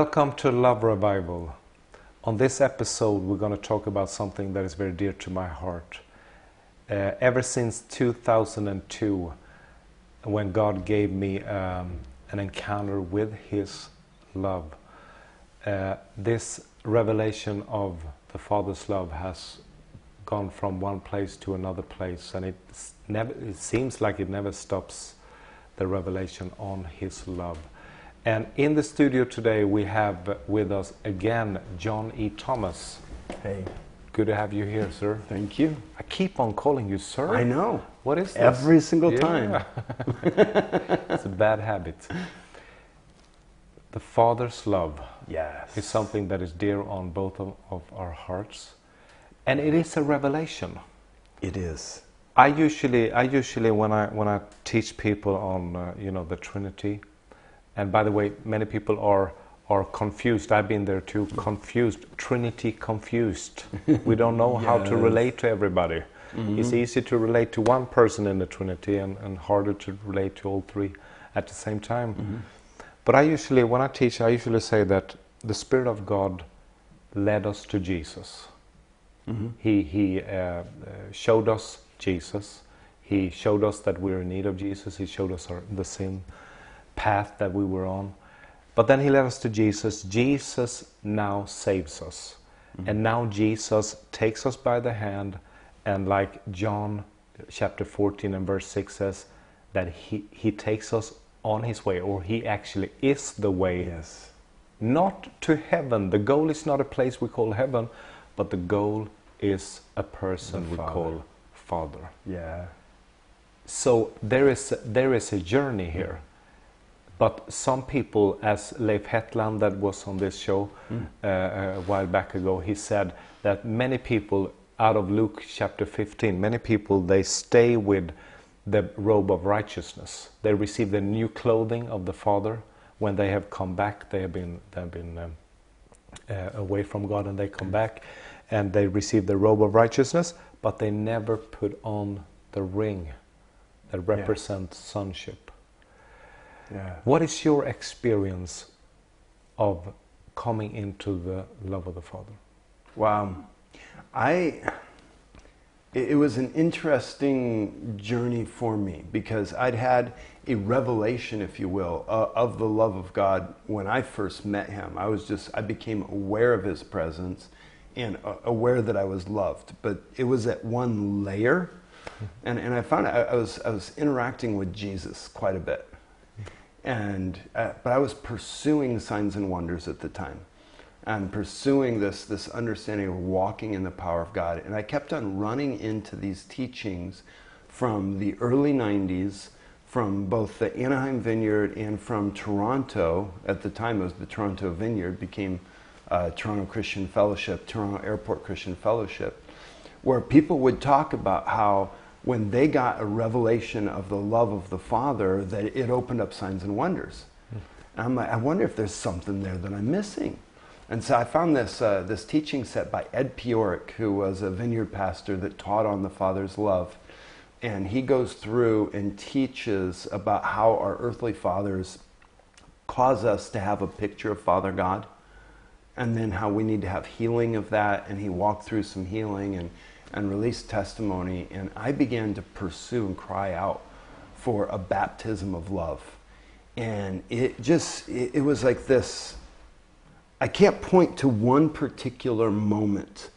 Welcome to Love Revival. On this episode, we're going to talk about something that is very dear to my heart. Uh, ever since 2002, when God gave me um, an encounter with His love, uh, this revelation of the Father's love has gone from one place to another place, and it never it seems like it never stops the revelation on His love. And in the studio today, we have with us again John E. Thomas. Hey, Good to have you here, sir. thank you. I keep on calling you sir. I know. What is this? Every single Yeah. time. it's a bad habit. The Father's love Yes. is something that is dear on both of, of our hearts, and it is a revelation. It is. I usually, I usually when I when I teach people on uh, you know the Trinity, and by the way, many people are are confused. I've been there too, confused. Trinity confused. we don't know how to relate to everybody. It's easy to relate to one person in the Trinity, and, and harder to relate to all three at the same time. But I usually, when I teach, I usually say that the Spirit of God led us to Jesus. He, he uh, uh, showed us Jesus. He showed us that we're in need of Jesus. He showed us our, the sin path that we were on. But then He led us to Jesus. Jesus now saves us. Mm-hmm. And now Jesus takes us by the hand, and like John chapter 14 and verse 6 says, that He, he takes us on His way, or He actually is the way Yes. not to heaven. The goal is not a place we call heaven, but the goal is a person we call Father. Yeah. So there is there is a journey here. But some people, as Leif Hetland, that was on this show uh, a while back ago, he said that many people, out of Luke chapter 15, many people they stay with the robe of righteousness. They receive the new clothing of the Father when they have come back. They have been they have been um, uh, away from God, and they come back, and they receive the robe of righteousness, but they never put on the ring that represents sonship. Yeah. What is your experience of coming into the love of the Father? Wow. I. It was an interesting journey for me because I'd had a revelation, if you will, uh, of the love of God when I first met Him. I was just, I became aware of His presence and uh, aware that I was loved. But it was at one layer. And, and I found I, I, was, I was interacting with Jesus quite a bit. And, uh, but I was pursuing signs and wonders at the time and pursuing this, this understanding of walking in the power of God. And I kept on running into these teachings from the early 90s, from both the Anaheim Vineyard and from Toronto. At the time, it was the Toronto Vineyard, became uh, Toronto Christian Fellowship, Toronto Airport Christian Fellowship, where people would talk about how when they got a revelation of the love of the Father, that it opened up signs and wonders. And I'm like, I wonder if there's something there that I'm missing. And so I found this, uh, this teaching set by Ed Piorek, who was a vineyard pastor that taught on the Father's love. And he goes through and teaches about how our earthly fathers cause us to have a picture of Father God, and then how we need to have healing of that. And he walked through some healing and, and released testimony. And I began to pursue and cry out for a baptism of love. And it just, it, it was like this I can't point to one particular moment,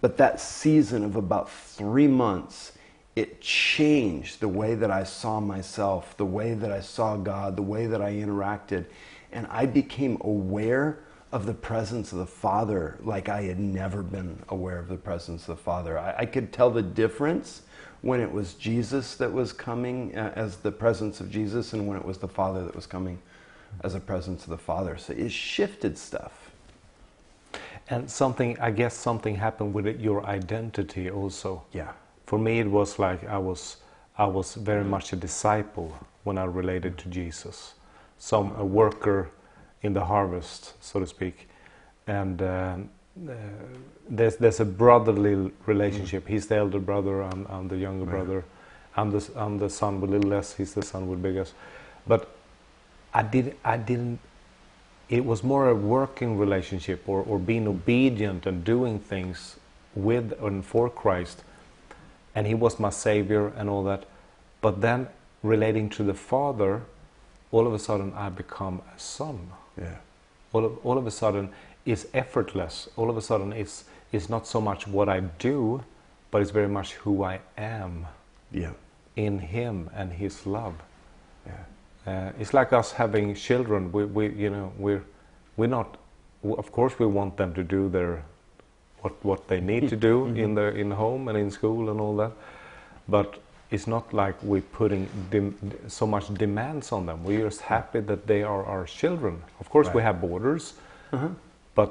but that season of about three months, it changed the way that I saw myself, the way that I saw God, the way that I interacted. And I became aware of the presence of the Father like I had never been aware of the presence of the Father. I, I could tell the difference when it was Jesus that was coming uh, as the presence of Jesus and when it was the Father that was coming as a presence of the Father. So it shifted stuff. And something, I guess, something happened with it, your identity also. Yeah. For me, it was like I was, I was very much a disciple when I related to Jesus, some a worker in the harvest, so to speak, and um, uh, there's there's a brotherly relationship. He's the elder brother, I'm, I'm the younger Right. brother. I'm the I'm the son with little less. He's the son with biggest. But I did I didn't it was more a working relationship or, or being obedient and doing things with and for Christ. And He was my Savior and all that. But then relating to the Father, all of a sudden I become a son. Yeah. All of, all of a sudden it's effortless. All of a sudden it's, it's not so much what I do, but it's very much who I am Yeah. in Him and His love. Yeah. Uh, it's like us having children. We, we, you know, we're, we're not. Of course, we want them to do their, what, what they need to do in the in home and in school and all that. But it's not like we're putting so much demands on them. We're just happy that they are our children. Of course, we have borders, Uh-huh. but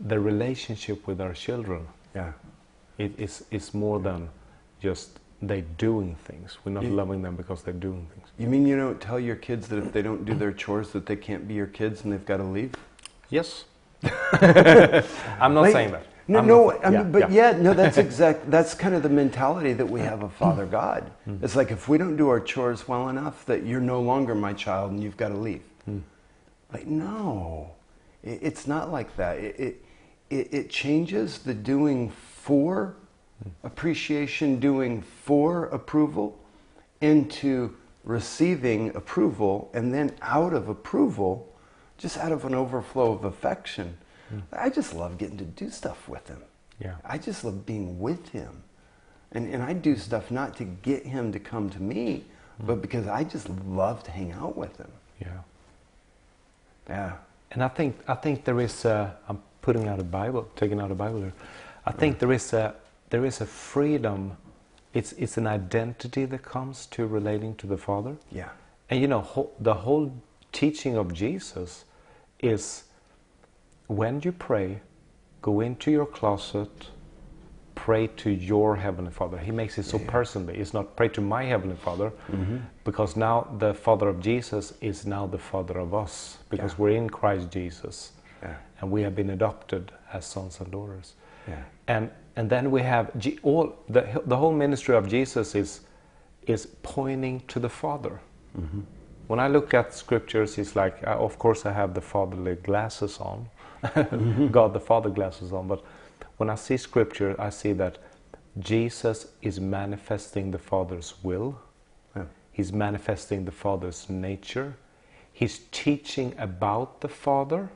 the relationship with our children Yeah. it is is more than just they doing things. We're not You- loving them because they're doing things. You mean you don't tell your kids that if they don't do their chores that they can't be your kids and they've got to leave? Yes. I'm not Like, saying that. No, I'm no. I mean, yeah, but yeah. yeah. no. That's exact. That's kind of the mentality that we have of Father God. Hmm. It's like if we don't do our chores well enough, that you're no longer my child and you've got to leave. Hmm. Like no, it, it's not like that. It, it it it changes the doing for Hmm. appreciation, doing for approval, into receiving approval, and then out of approval, just out of an overflow of affection. I just love getting to do stuff with him. Yeah. I just love being with him. And, and I do stuff not to get him to come to me, but mm. because I just love to hang out with him. Yeah. Yeah. And I think I think there is a, I'm putting out a Bible, taking out a Bible here. I think mm. there is a there is a freedom. It's it's an identity that comes to relating to the Father. Yeah. And you know, ho- the whole teaching of Jesus is when you pray, go into your closet, pray to your Heavenly Father. He makes it so personally. It's not pray to my Heavenly Father, because now the Father of Jesus is now the Father of us, because Yeah. we're in Christ Jesus. Yeah. And we have been adopted as sons and daughters. Yeah. And, and then we have all the, the whole ministry of Jesus is, is pointing to the Father. When I look at scriptures, it's like, uh, of course, I have the fatherly glasses on, God the Father glasses on, but when I see scripture, I see that Jesus is manifesting the Father's will, Yeah. He's manifesting the Father's nature, He's teaching about the Father,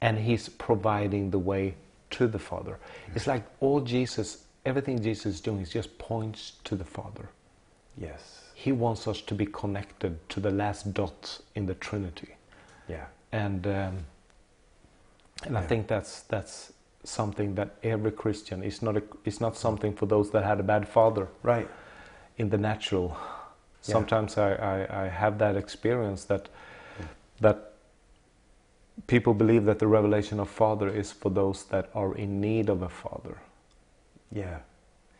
and He's providing the way to the Father. It's like all Jesus, everything Jesus is doing, is just points to the Father. Yes. He wants us to be connected to the last dot in the Trinity, Yeah. and um, and I think that's that's something that every Christian is not a, it's not something for those that had a bad father Right. in the natural. Yeah. Sometimes I, I, I have that experience that that people believe that the revelation of Father is for those that are in need of a father, Yeah.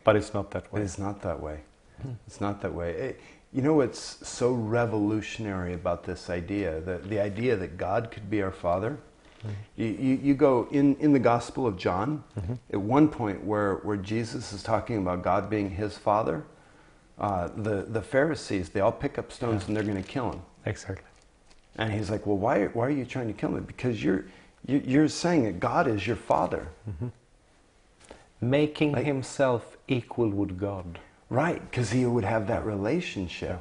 but it's not that way. it's not that way. Hmm. It's not that way. It- you know what's so revolutionary about this idea? The, the idea that God could be our Father? You, you, you go in, in the Gospel of John, at one point where, where Jesus is talking about God being his Father, uh, the, the Pharisees, they all pick up stones and they're going to kill him. Exactly. And he's like, Well, why, why are you trying to kill me? Because you're, you- you're saying that God is your Father. Making Like- himself equal with God. Right, because he would have that relationship.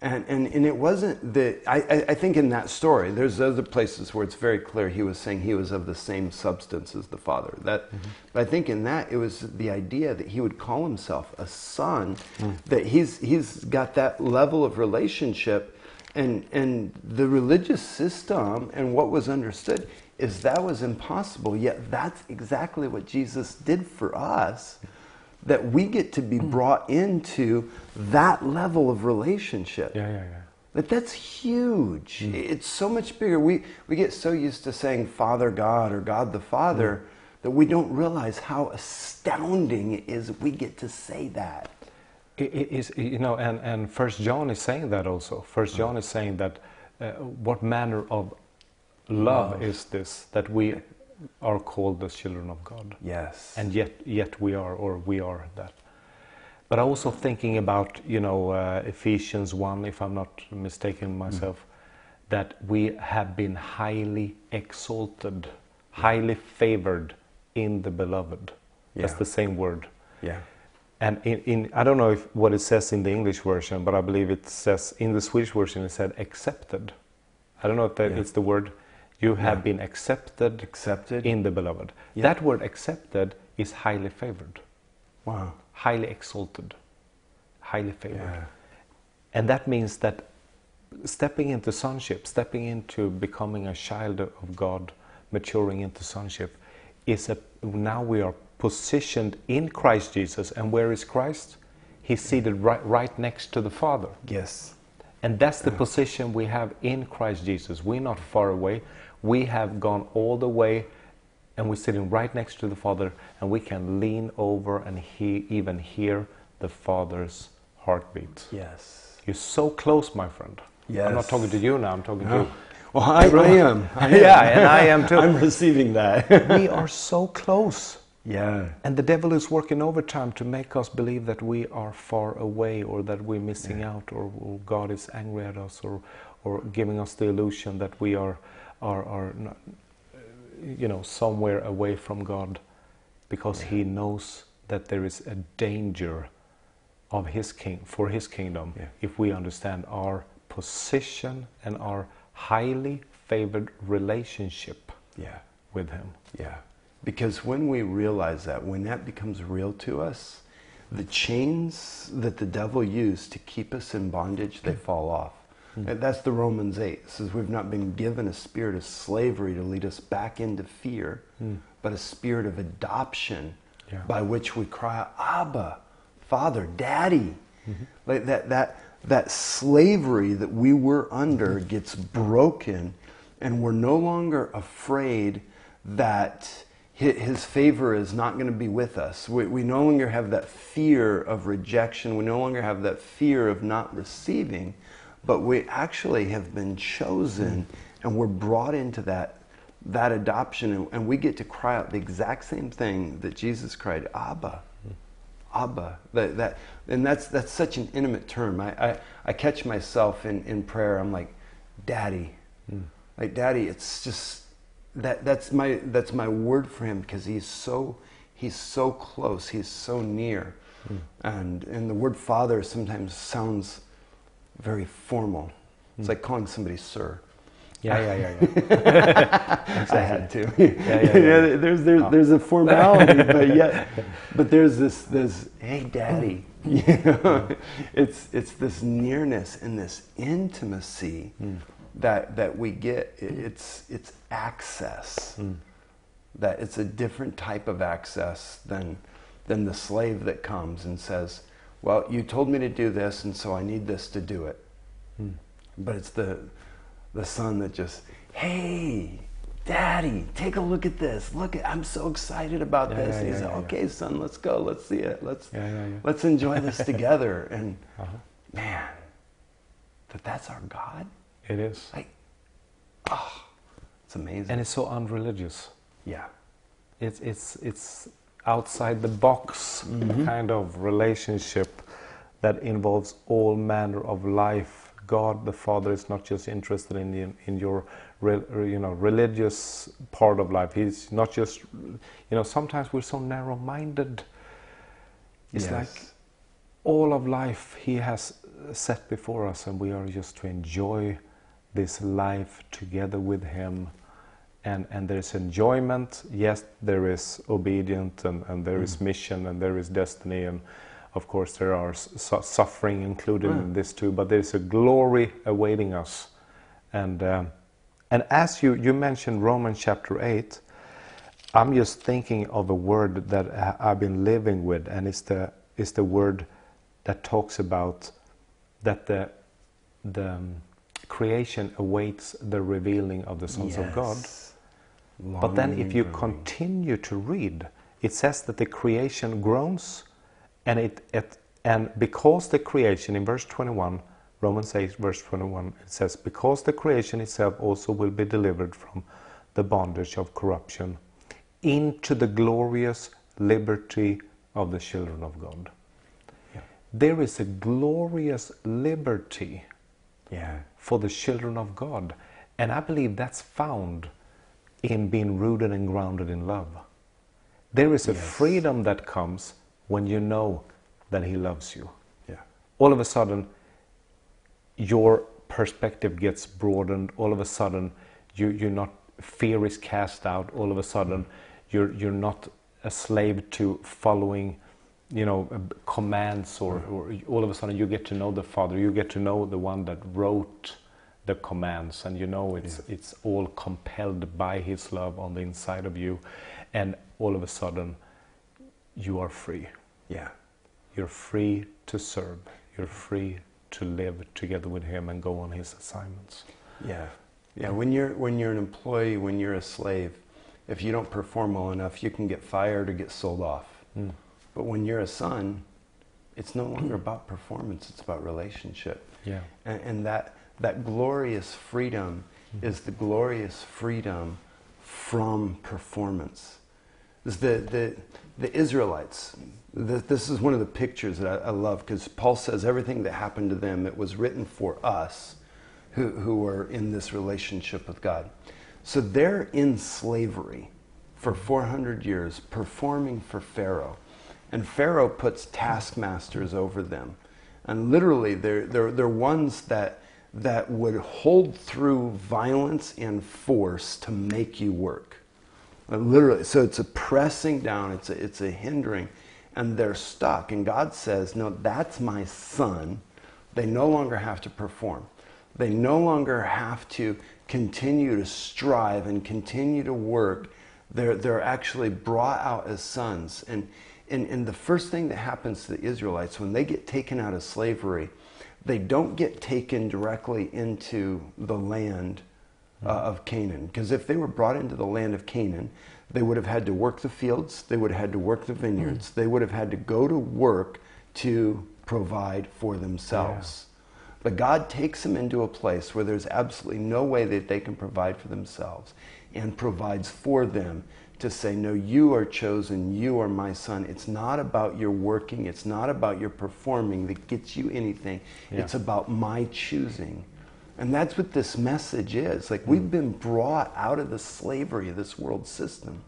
And, and, and it wasn't that, I, I, I think in that story, there's other places where it's very clear he was saying he was of the same substance as the Father. That, mm-hmm. But I think in that, it was the idea that he would call himself a son, mm. that he's, he's got that level of relationship. And, and the religious system and what was understood is that was impossible, yet that's exactly what Jesus did for us that we get to be mm. brought into that level of relationship. Yeah, yeah, yeah. Like that's huge. Mm. It's so much bigger. We we get so used to saying Father God or God the Father mm. that we don't realize how astounding it is we get to say that. It, it is, you know, and, and First John is saying that also. First John is saying that uh, what manner of love, Love. is this that we are called the children of God, Yes. and yet yet we are, or we are that. But also thinking about, you know, uh, Ephesians one, if I'm not mistaken myself, that we have been highly exalted, highly favored in the beloved. That's the same word. Yeah. And in, in I don't know if what it says in the English version, but I believe it says in the Swedish version it said accepted. I don't know if that Yeah. it's the word you have Yeah. been accepted Accepted. in the beloved. Yeah. That word accepted is highly favored, wow. highly exalted, highly favored. Yeah. And that means that stepping into sonship, stepping into becoming a child of God, maturing into sonship, is a now we are positioned in Christ Jesus. And where is Christ? He's mm. seated right, right next to the Father. Yes. And that's the position we have in Christ Jesus. We're not far away. We have gone all the way and we're sitting right next to the Father and we can lean over and he, even hear the Father's heartbeat. Yes. You're so close, my friend. Yeah. I'm not talking to you now, I'm talking Oh. to Well, I, I am. I am. Yeah, and I am too. I'm receiving that. We are so close. yeah. And the devil is working overtime to make us believe that we are far away or that we're missing out or, or God is angry at us or, or giving us the illusion that we are, are, are not, you know, somewhere away from God because he knows that there is a danger of his king for his kingdom Yeah. if we understand our position and our highly favored relationship Yeah. with him. Yeah. Because when we realize that, when that becomes real to us, the chains that the devil used to keep us in bondage, they fall off. Hmm. And that's the Romans 8. It says we've not been given a spirit of slavery to lead us back into fear, hmm. but a spirit of adoption Yeah. by which we cry, Abba, Father, Daddy. Mm-hmm. Like that, that, that slavery that we were under mm-hmm. gets broken, and we're no longer afraid that his favor is not going to be with us. We, we no longer have that fear of rejection. We no longer have that fear of not receiving, but we actually have been chosen mm-hmm. and we're brought into that, that adoption, and, and we get to cry out the exact same thing that Jesus cried, Abba. Mm-hmm. Abba. That, that, and that's, that's such an intimate term. I, I, I catch myself in, in prayer, I'm like, Daddy. Mm. Like, Daddy, it's just, that, that's, my, that's my word for him because he's so, he's so close, he's so near. Mm. And, and the word father sometimes sounds very formal. It's hmm. like calling somebody sir. Yeah, yeah, yeah, yeah. I had to. yeah, yeah. There's there's oh. there's a formality, but yet, but there's this this hey daddy, hmm. you know, it's it's this nearness and this intimacy hmm. that that we get. It's it's access. That it's a different type of access than than the slave that comes and says, "Well, you told me to do this, and so I need this to do it." But it's the the son that just, hey, daddy, take a look at this. Look, at, I'm so excited about Yeah, this. yeah, He's yeah, like, okay, son, let's go. Let's see it. Let's Yeah, yeah, yeah. let's enjoy this together. And Uh-huh. man, that that's our God. It is. Like, oh, it's amazing. And it's so unreligious. yeah, It's, it's, it's outside the box mm-hmm. kind of relationship that involves all manner of life. God the Father is not just interested in, in, in your re, you know, religious part of life. He's not just, you know, sometimes we're so narrow minded. It's Yes. like all of life He has set before us, and we are just to enjoy this life together with Him. And, and there's enjoyment, yes, there is obedience, and, and there is mission, and there is destiny, and of course, there are su- suffering included in this too, but there's a glory awaiting us. And, um, and as you, you mentioned Romans chapter 8, I'm just thinking of a word that I- I've been living with, and it's the, it's the word that talks about that the, the um, creation awaits the revealing of the sons of God. But then, if you continue to read, it says that the creation groans, and it, it and because the creation in verse 21, Romans 8, verse 21, it says, because the creation itself also will be delivered from the bondage of corruption into the glorious liberty of the children of God. Yeah. There is a glorious liberty Yeah. for the children of God. And I believe that's found in being rooted and grounded in love. There is a Yes. freedom that comes when you know that He loves you. Yeah. All of a sudden, your perspective gets broadened. All of a sudden, you, you're not, fear is cast out. All of a sudden, you're, you're not a slave to following you know uh, commands or, or all of a sudden you get to know the father you get to know the one that wrote the commands and you know it's it's all compelled by his love on the inside of you and all of a sudden you are free Yeah. you're free to serve you're free to live together with him and go on his assignments Yeah. Yeah. When you're when you're an employee, when you're a slave, if you don't perform well enough, you can get fired or get sold off. Mm. But when you're a son, it's no longer about performance, it's about relationship. yeah And, and that, that glorious freedom is the glorious freedom from performance. Is the, the, the Israelites, th this is one of the pictures that I, I love because Paul says everything that happened to them, it was written for us who, who are in this relationship with God. So they're in slavery for 400 years, performing for Pharaoh. And Pharaoh puts taskmasters over them. And literally, they're, they're, they're ones that, that would hold through violence and force to make you work. Uh, Literally, so it's a pressing down, it's a, it's a hindering, and they're stuck. And God says, No, that's my son. They no longer have to perform. They no longer have to continue to strive and continue to work. They're, they're actually brought out as sons. And, and, and the first thing that happens to the Israelites when they get taken out of slavery, they don't get taken directly into the land uh, of Canaan. Because if they were brought into the land of Canaan, they would have had to work the fields, they would have had to work the vineyards, they would have had to go to work to provide for themselves. But God takes them into a place where there's absolutely no way that they can provide for themselves and provides for them to say, No, you are chosen, you are my son. It's not about your working, it's not about your performing that gets you anything, Yeah. it's about my choosing. And that's what this message is. Like, we've hmm. been brought out of the slavery of this world system.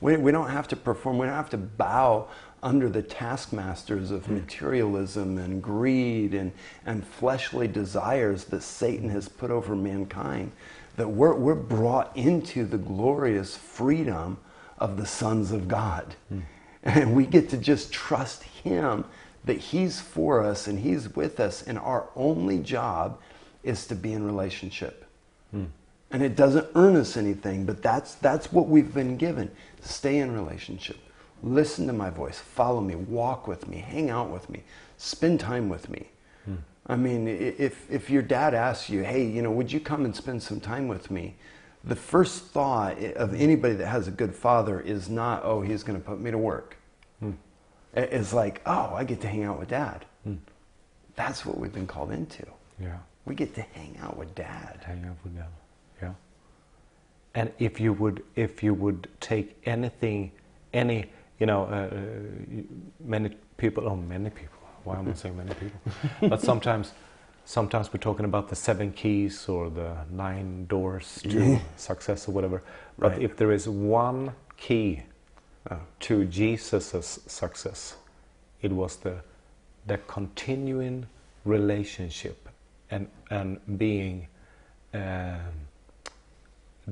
We, we don't have to perform, we don't have to bow under the taskmasters of hmm. materialism and greed and, and fleshly desires that Satan has put over mankind. That we're, we're brought into the glorious freedom of the sons of God. Hmm. And we get to just trust Him that He's for us and He's with us, and our only job is to be in relationship. Hmm. And it doesn't earn us anything, but that's, that's what we've been given. Stay in relationship. Listen to my voice. Follow me. Walk with me. Hang out with me. Spend time with me. I mean, if, if your dad asks you, hey, you know, would you come and spend some time with me? The first thought of anybody that has a good father is not, oh, he's going to put me to work. It- It's like, oh, I get to hang out with dad. That's what we've been called into. yeah We get to hang out with dad. hang out with them. Yeah. And if you would, if you would take anything, any, you know, uh, uh, many people, oh, many people. Why am I saying many people? but sometimes, sometimes we're talking about the seven keys or the nine doors to success or whatever. But Right. if there is one key Oh. to Jesus' success, it was the the continuing relationship and and being um,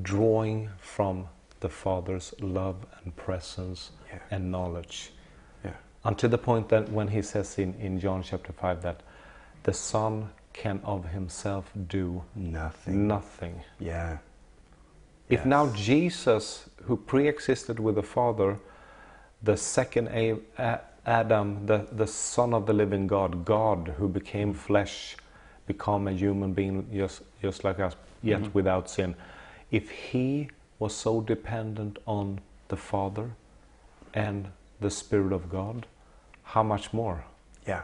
drawing from the Father's love and presence Yeah. and knowledge. Until the point that when he says in, in John chapter 5 that the Son can of himself do Nothing. nothing. Yeah. If Yes. now Jesus, who pre existed with the Father, the second Adam, the, the Son of the living God, God who became flesh, become a human being just, just like us, yet Mhm. without sin, if he was so dependent on the Father and the Spirit of God, how much more? Yeah.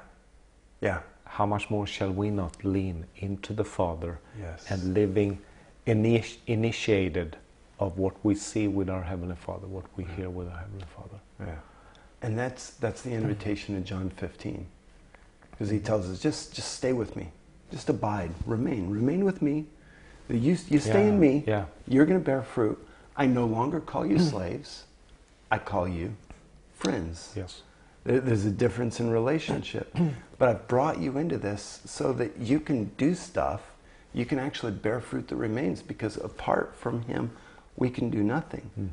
Yeah. How much more shall we not lean into the Father Yes. and living initi- initiated of what we see with our Heavenly Father, what we hear with our Heavenly Father. Yeah. And that's that's the invitation in John 15. Because he mm-hmm. tells us just just stay with me. Just abide, remain, remain with me. You, you stay Yeah, in me. yeah. You're going to bear fruit. I no longer call you mm. slaves. I call you friends. Yes. There- There's a difference in relationship. but I've brought you into this so that you can do stuff. You can actually bear fruit that remains because apart from Him, we can do nothing. Hmm.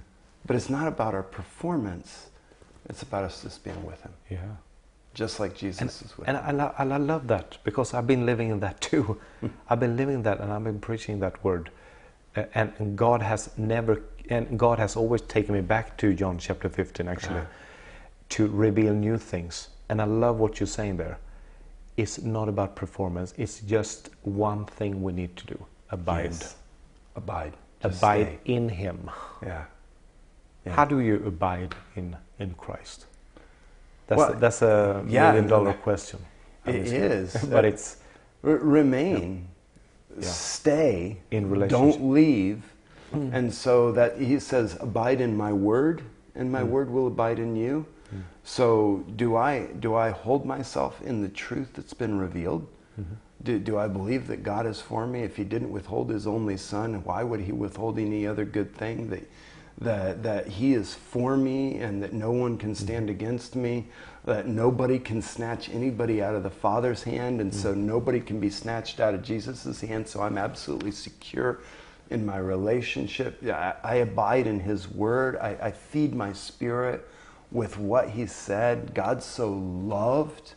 But it's not about our performance, it's about us just being with Him, Yeah. just like Jesus And, is with and Him. I, lo- and I love that because I've been living in that too. I've been living that and I've been preaching that word. Uh, and, and God has never, and God has always taken me back to John chapter 15 actually, Ah. To reveal new things. And I love what you're saying there. It's not about performance, it's just one thing we need to do abide. Yes. Abide. Just Abide stay. in Him. Yeah. Yeah. How do you abide in, in Christ? That's, Well, a, that's a yeah, million dollar question. It is. but it's R- remain, Yeah. stay, In relationship. don't leave. Hmm. And so that he says, abide in my word, and my hmm. word will abide in you. So do I do I hold myself in the truth that's been revealed? Mm-hmm. Do, do I believe that God is for me? If he didn't withhold his only son, why would he withhold any other good thing? That, that, that he is for me and that no one can mm-hmm. stand against me, that nobody can snatch anybody out of the Father's hand, and so mm-hmm. nobody can be snatched out of Jesus' hand. So I'm absolutely secure in my relationship. Yeah, I, I abide in his word, I, I feed my spirit with what he said. God so loved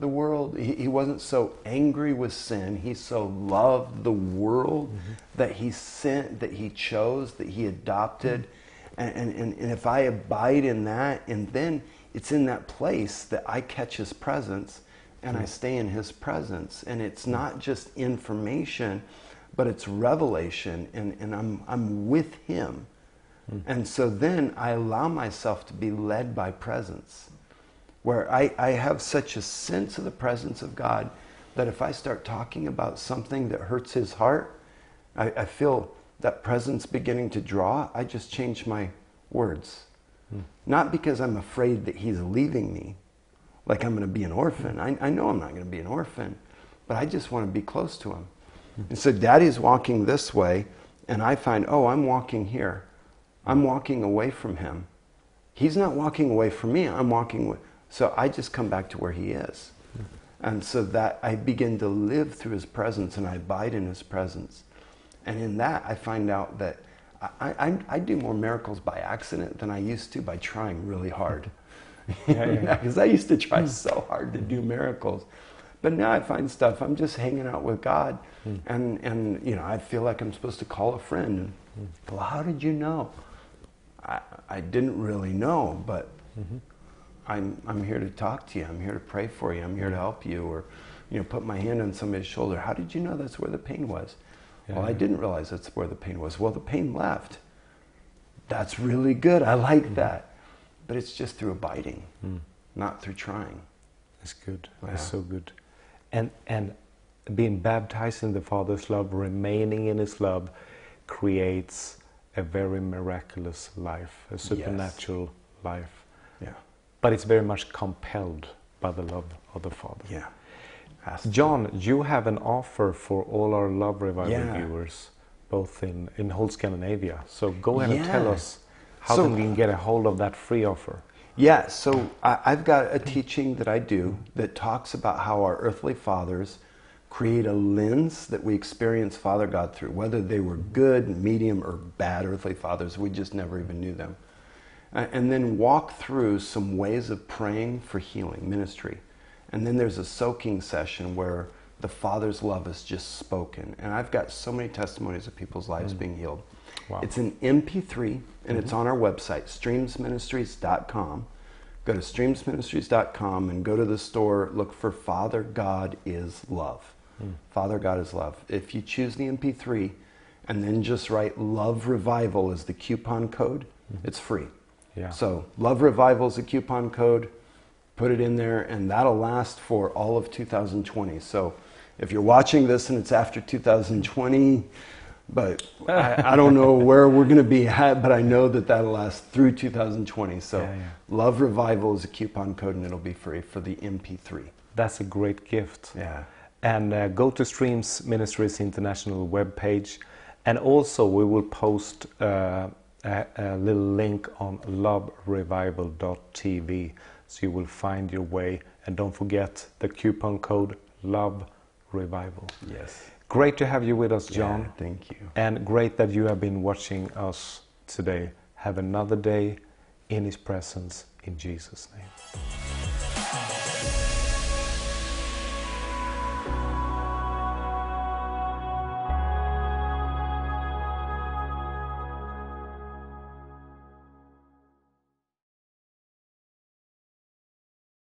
the world. He, he wasn't so angry with sin. He so loved the world mm-hmm. that he sent, that he chose, that he adopted. Mm-hmm. And, and, and, and if I abide in that, and then it's in that place that I catch his presence and I mm-hmm. stay in his presence. And it's not just information, but it's revelation. And, and I'm, I'm with him. Mm. And so then I allow myself to be led by presence where I, I have such a sense of the presence of God that if I start talking about something that hurts his heart, I, I feel that presence beginning to draw. I just change my words. Hmm. Not because I'm afraid that he's leaving me, like I'm going to be an orphan. I, I know I'm not going to be an orphan, but I just want to be close to him. Hmm. And so daddy's walking this way, and I find, oh, I'm walking here. I'm walking away from him. He's not walking away from me. I'm walking away. So I just come back to where he is. And so that I begin to live through his presence and I abide in his presence. And in that, I find out that I, I, I do more miracles by accident than I used to by trying really hard. Because I used to try so hard to do miracles. But now I find stuff, I'm just hanging out with God. Hmm. And, and, you know, I feel like I'm supposed to call a friend. And, well, how did you know? I, didn't really know, but mm-hmm. I'm, I'm here to talk to you. I'm here to pray for you. I'm here to help you. Or, you know, put my hand on somebody's shoulder. How did you know that's where the pain was? well, I didn't realize that's where the pain was. Well, the pain left. That's really good. I like mm-hmm. that. But it's just through abiding, mm. not through trying. That's good. Yeah. It's so good. And and being baptized in the Father's love, remaining in His love, creates a very miraculous life, a supernatural life. Yeah. But it's very much compelled by the love of the Father. Yeah. To. John, you have an offer for all our Love Revival Yeah. viewers, both in, in whole Scandinavia. So go ahead and tell us how So- can we get a hold of that free offer. Yeah, so I, I've got a teaching that I do that talks about how our earthly fathers create a lens that we experience Father God through, whether they were good, medium, or bad earthly fathers. We just never even knew them. And then walk through some ways of praying for healing, ministry. And then there's a soaking session where the Father's love is just spoken. And I've got so many testimonies of people's lives mm. being healed. Wow. It's an MP3 and it's mm-hmm. on our website, streamsministries.com. Go to streamsministries.com and go to the store, look for Father God is Love. Father God is Love. If you choose the MP3 and then just write Love Revival as the coupon code, mm-hmm. it's free. Yeah. So, Love Revival is the coupon code. Put it in there, and that'll last for all of 2020. So, if you're watching this and it's after 2020, but I, I don't know where we're going to be at, but I know that that'll last through 2020. So, Yeah, yeah. Love Revival is a coupon code, and it'll be free for the MP3. That's a great gift. Yeah. And uh, go to Streams Ministries International webpage. And also, we will post uh, a, a little link on loverevival.tv so you will find your way. And don't forget the coupon code Love Revival. Yes. Great to have you with us, John. Yeah, thank you. And great that you have been watching us today. Have another day in His presence in Jesus' name.